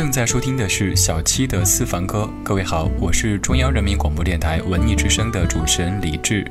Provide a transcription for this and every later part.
正在收听的是小七的私房歌。各位好，我是中央人民广播电台文艺之声的主持人李志。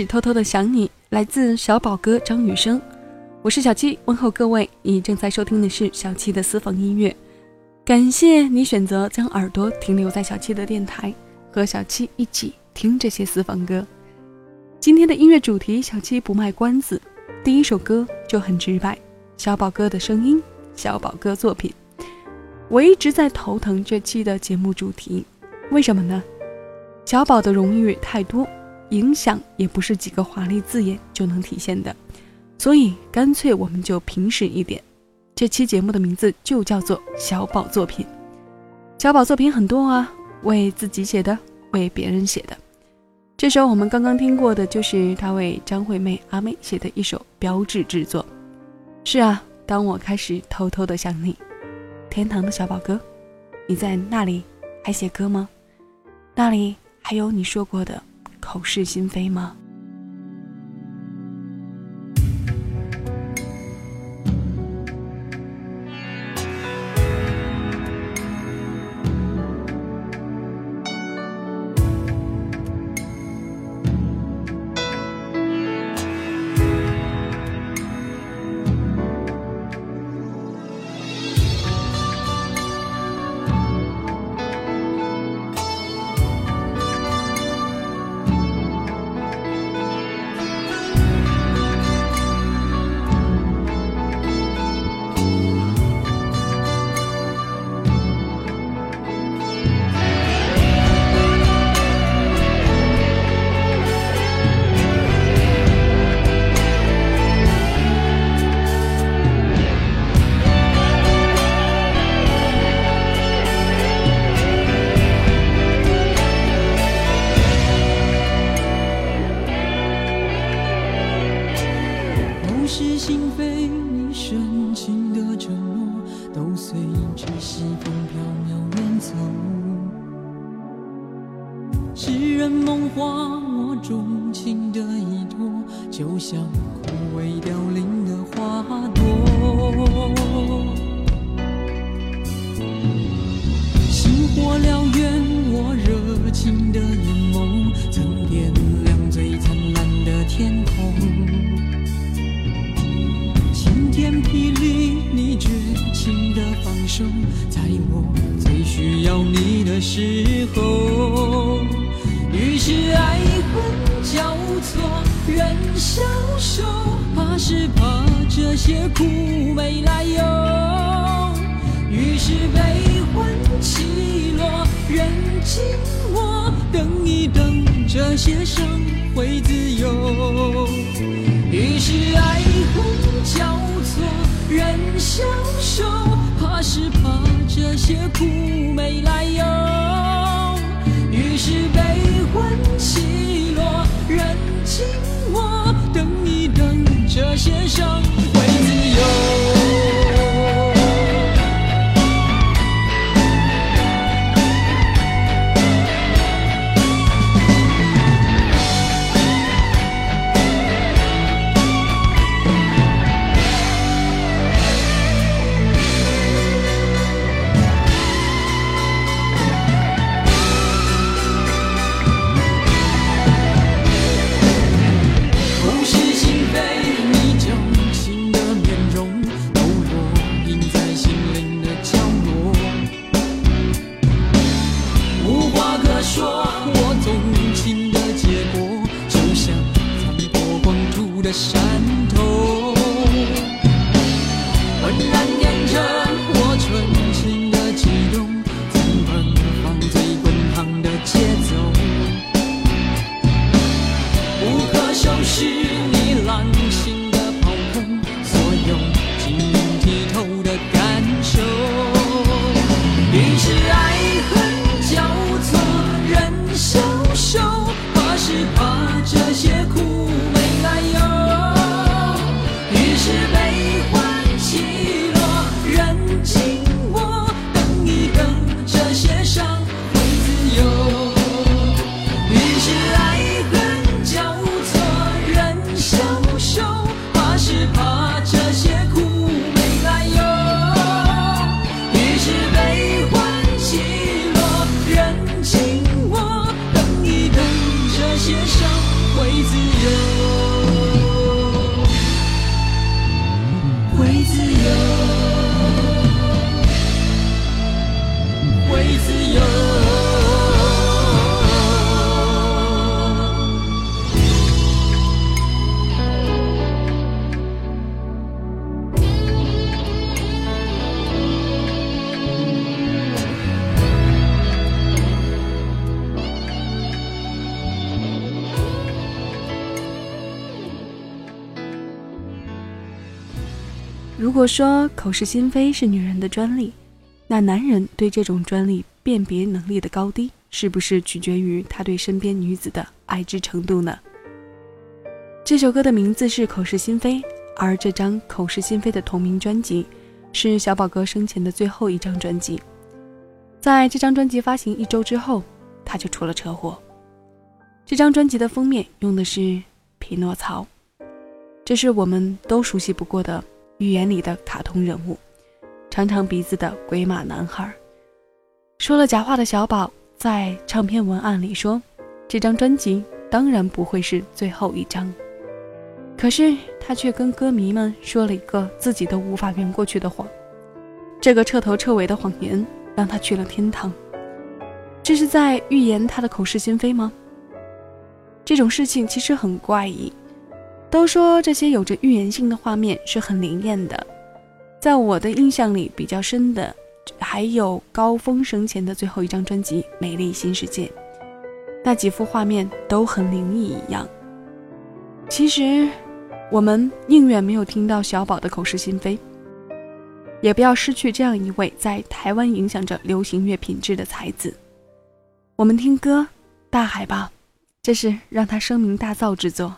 始偷偷的想你，来自小宝哥张雨生。我是小七，问候各位。你正在收听的是小七的私房音乐。感谢你选择将耳朵停留在小七的电台，和小七一起听这些私房歌。今天的音乐主题，小七不卖关子。第一首歌就很直白，小宝哥的声音，小宝哥作品。我一直在头疼这期的节目主题，为什么呢？小宝的荣誉太多，影响也不是几个华丽字眼就能体现的。所以干脆我们就平实一点，这期节目的名字就叫做小宝作品。小宝作品很多啊，为自己写的，为别人写的。这首我们刚刚听过的，就是他为张惠妹阿妹写的一首标志之作。是啊，当我开始偷偷的想你，天堂的小宝哥，你在那里还写歌吗？那里还有你说过的口是心非吗？在我最需要你的时候，于是爱恨交错，人消瘦，怕是怕这些苦没来由。于是悲欢起落，人静我，等一等，这些伤会自由。于是爱恨交错，人消瘦，怕是怕这些苦没来由。于是悲欢起落，人静我，等一等，这些伤会自由。如果说口是心非是女人的专利，那男人对这种专利辨别能力的高低，是不是取决于他对身边女子的爱之程度呢？这首歌的名字是《口是心非》，而这张《口是心非》的同名专辑，是小宝哥生前的最后一张专辑。在这张专辑发行一周之后，他就出了车祸。这张专辑的封面用的是匹诺曹，这是我们都熟悉不过的语言里的卡通人物，长长鼻子的鬼马男孩。说了假话的小宝在唱片文案里说：“这张专辑当然不会是最后一张。”可是他却跟歌迷们说了一个自己都无法圆过去的谎，这个彻头彻尾的谎言让他去了天堂。这是在预言他的口是心非吗？这种事情其实很怪异。都说这些有着预言性的画面是很灵验的，在我的印象里比较深的，还有高峰生前的最后一张专辑《美丽新世界》，那几幅画面都很灵异一样。其实。我们宁愿没有听到小宝的口是心非，也不要失去这样一位在台湾影响着流行乐品质的才子。我们听歌《大海》吧，这是让他声名大噪之作。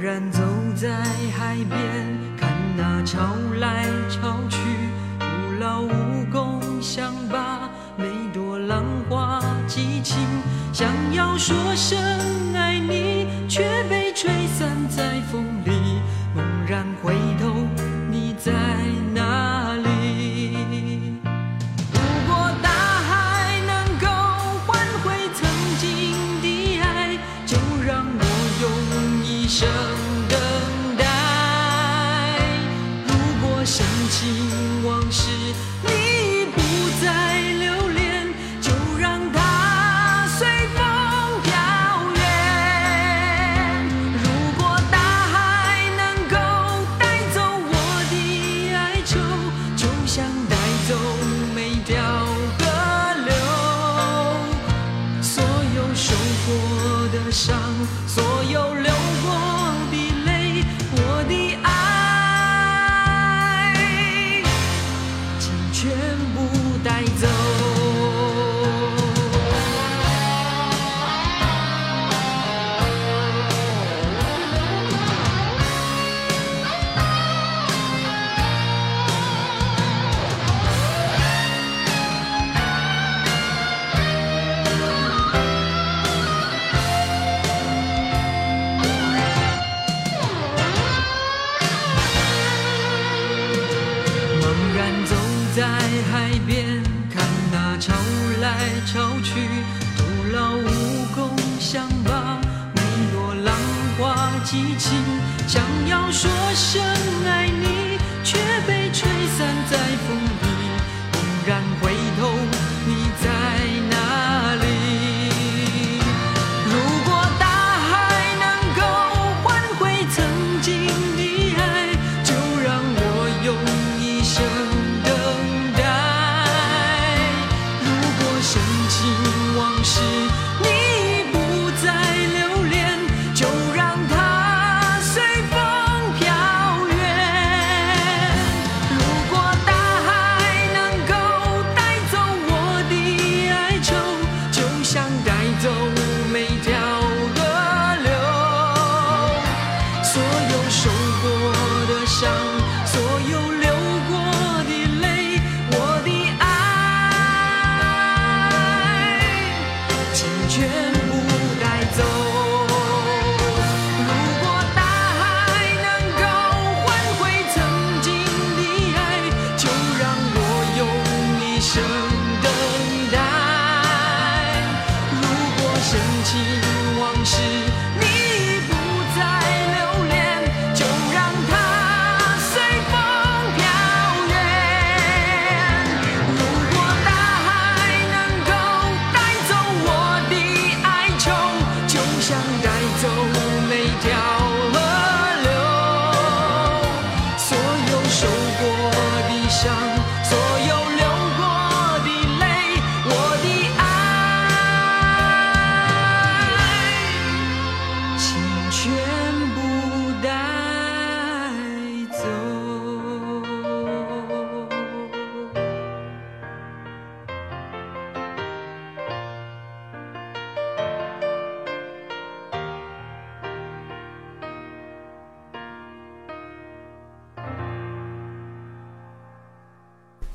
然走在海边，看那潮来潮去，徒劳无功想把每朵浪花激起，想要说声爱你，却被吹散在风。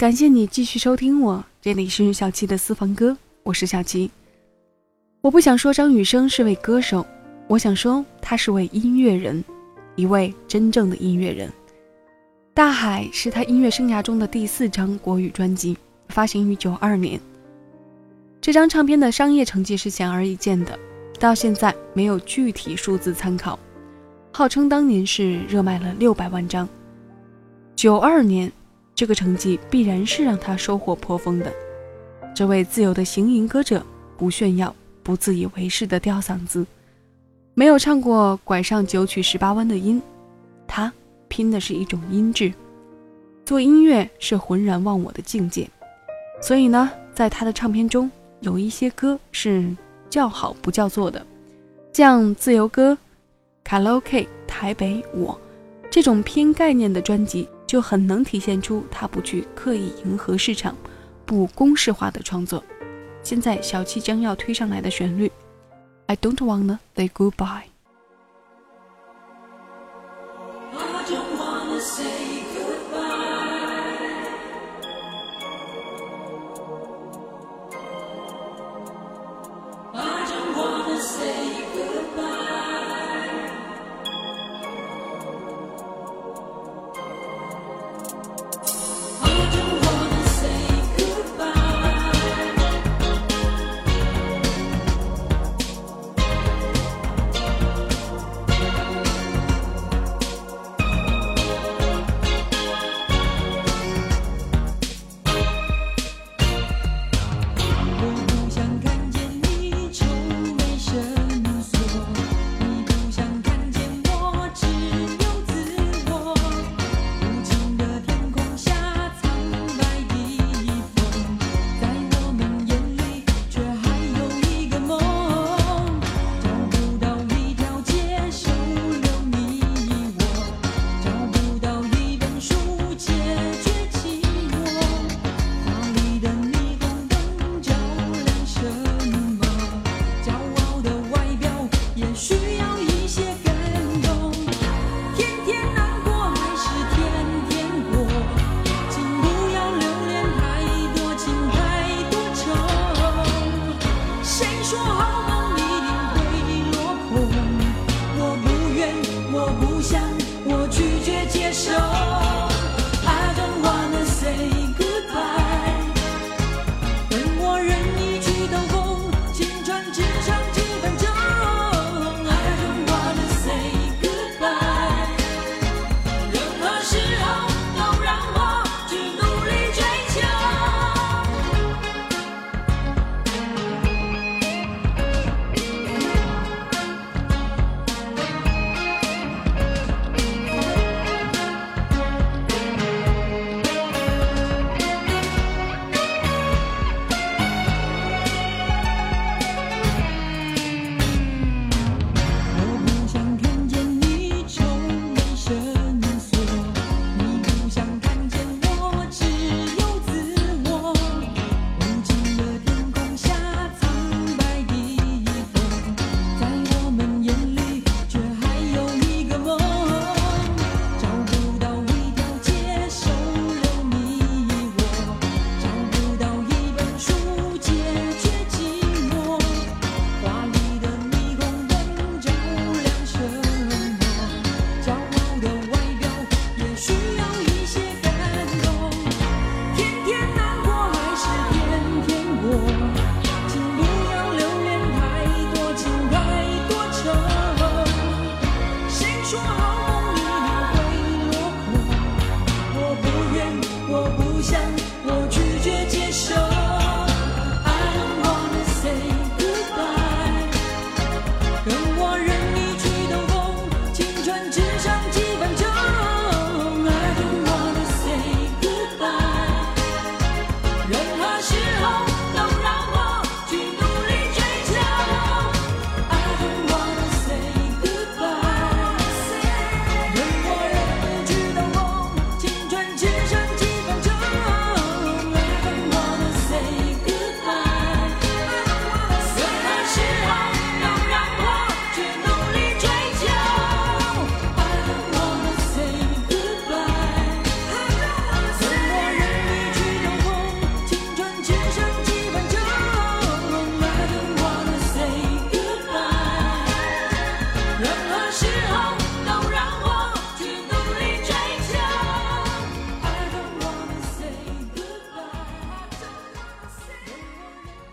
感谢你继续收听我，这里是小七的私房歌，我是小七。我不想说张雨生是位歌手，我想说他是位音乐人，一位真正的音乐人。《大海》是他音乐生涯中的第四张国语专辑，发行于九二年。这张唱片的商业成绩是显而易见的，到现在没有具体数字参考，号称当年是热卖了六百万张。九二年。这个成绩必然是让他收获颇丰的。这位自由的行吟歌者，不炫耀，不自以为是的吊嗓子，没有唱过拐上九曲十八弯的音，他拼的是一种音质。做音乐是浑然忘我的境界，所以呢，在他的唱片中有一些歌是叫好不叫座的，像自由歌、卡拉 OK、台北我这种偏概念的专辑。就很能体现出他不去刻意迎合市场、不公式化的创作。现在小七将要推上来的旋律，I don't wanna say goodbye。I don't wanna say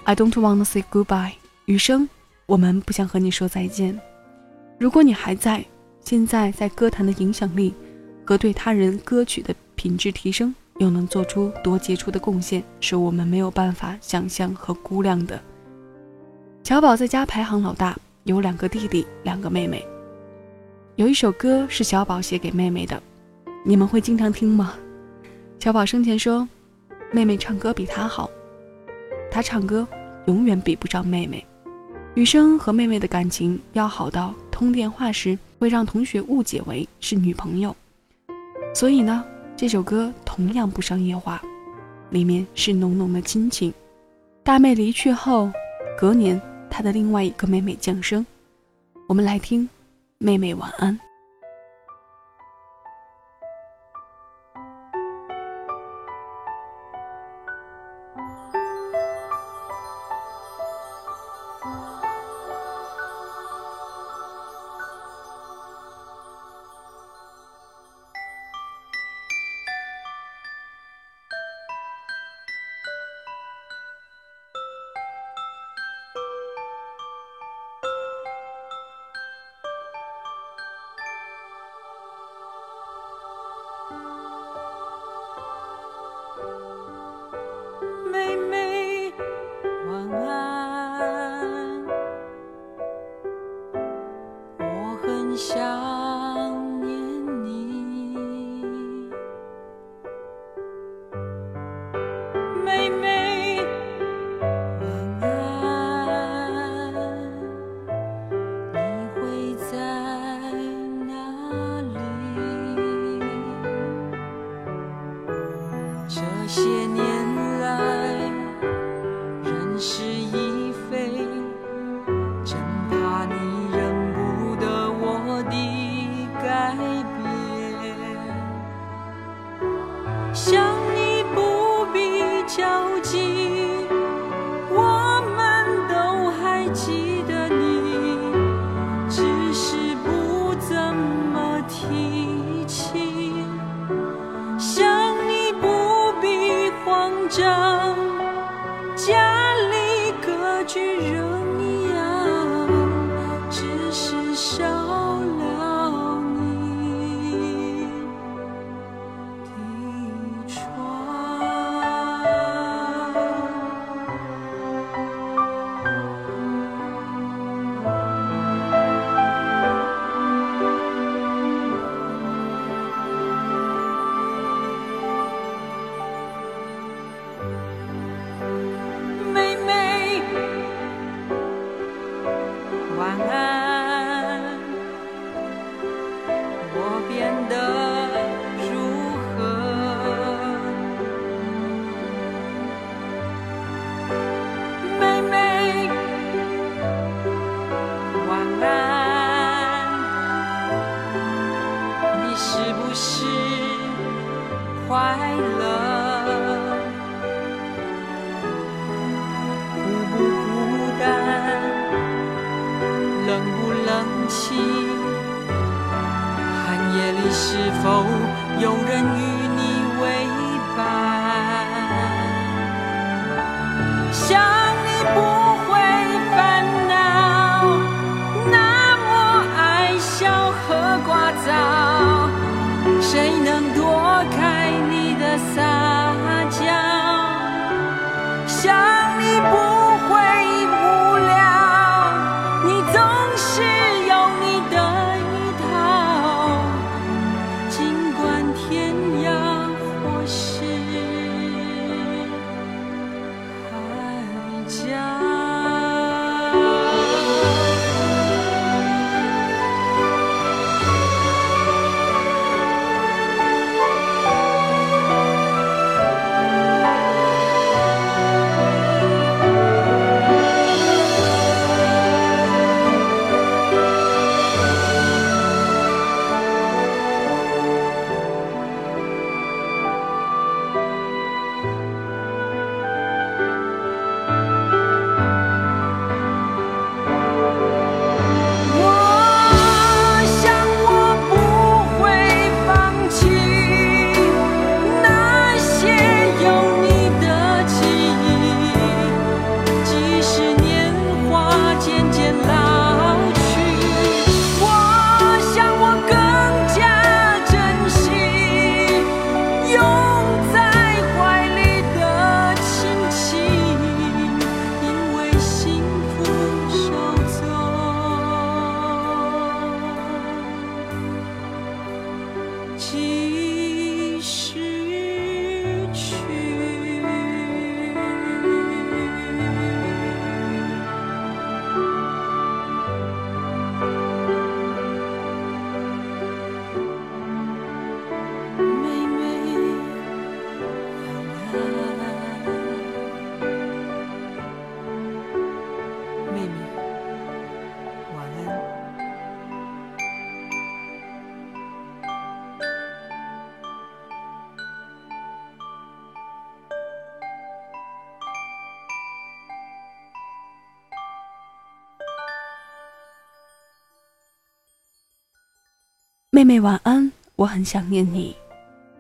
I don't want to say goodbye，余生我们不想和你说再见。如果你还在，现在在歌坛的影响力和对他人歌曲的品质提升，又能做出多杰出的贡献，是我们没有办法想象和估量的。小宝在家排行老大，有两个弟弟，两个妹妹。有一首歌是小宝写给妹妹的，你们会经常听吗？小宝生前说，妹妹唱歌比他好，他唱歌。永远比不上妹妹。雨生和妹妹的感情要好到通电话时会让同学误解为是女朋友，所以呢，这首歌同样不商业化，里面是浓浓的亲情。大妹离去后，隔年她的另外一个妹妹降生，我们来听《妹妹晚安》。when you. 妹妹晚安，我很想念你。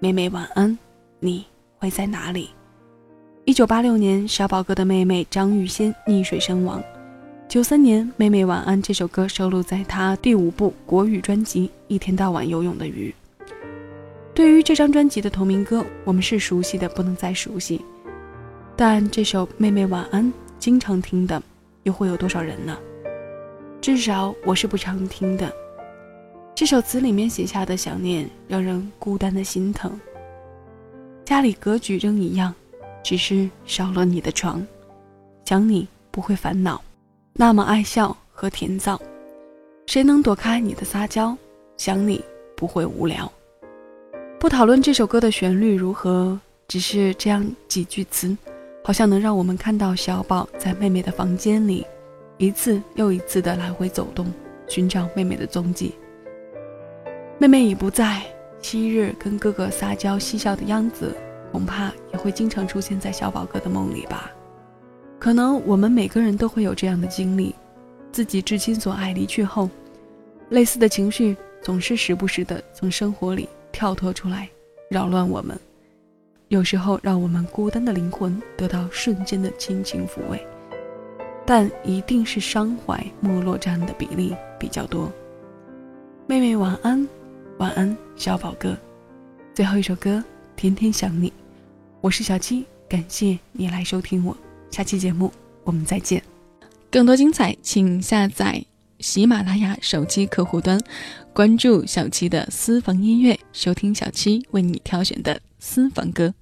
妹妹晚安，你会在哪里？一九八六年，小宝哥的妹妹张雨仙溺水身亡。九三年，《妹妹晚安》这首歌收录在她第五部国语专辑《一天到晚游泳的鱼》。对于这张专辑的同名歌，我们是熟悉的不能再熟悉，但这首《妹妹晚安》经常听的，又会有多少人呢？至少我是不常听的。这首词里面写下的想念，让人孤单的心疼。家里格局仍一样，只是少了你的床。想你不会烦恼，那么爱笑和甜躁，谁能躲开你的撒娇？想你不会无聊。不讨论这首歌的旋律如何，只是这样几句词，好像能让我们看到小宝在妹妹的房间里，一次又一次的来回走动，寻找妹妹的踪迹。妹妹已不在，昔日跟哥哥撒娇嬉笑的样子，恐怕也会经常出现在小宝哥的梦里吧。可能我们每个人都会有这样的经历：自己至亲所爱离去后，类似的情绪总是时不时的从生活里跳脱出来，扰乱我们。有时候让我们孤单的灵魂得到瞬间的亲情抚慰，但一定是伤怀没落占的比例比较多。妹妹晚安。晚安，小宝哥。最后一首歌《天天想你》，我是小七，感谢你来收听我。下期节目我们再见。更多精彩，请下载喜马拉雅手机客户端，关注小七的私房音乐，收听小七为你挑选的私房歌。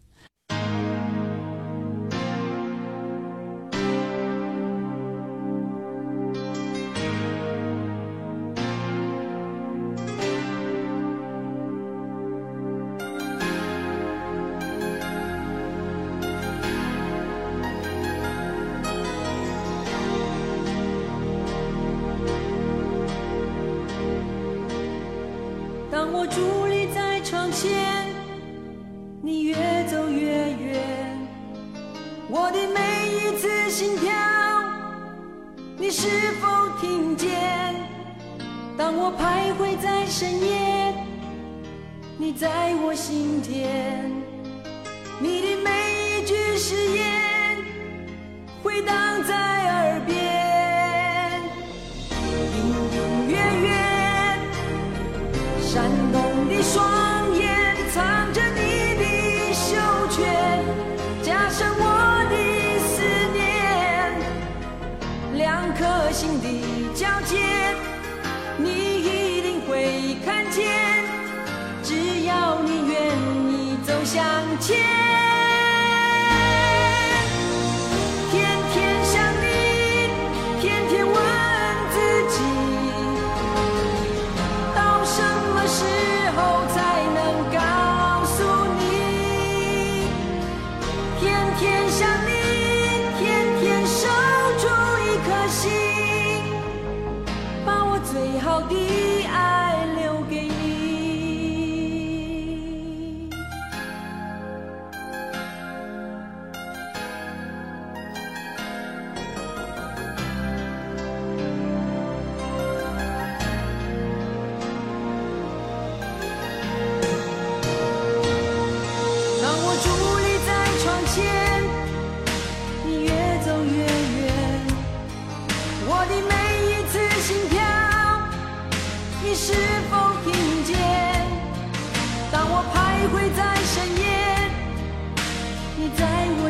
心的交界，你一定会看见。只要你愿意走向前。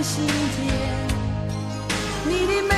心间，你的美。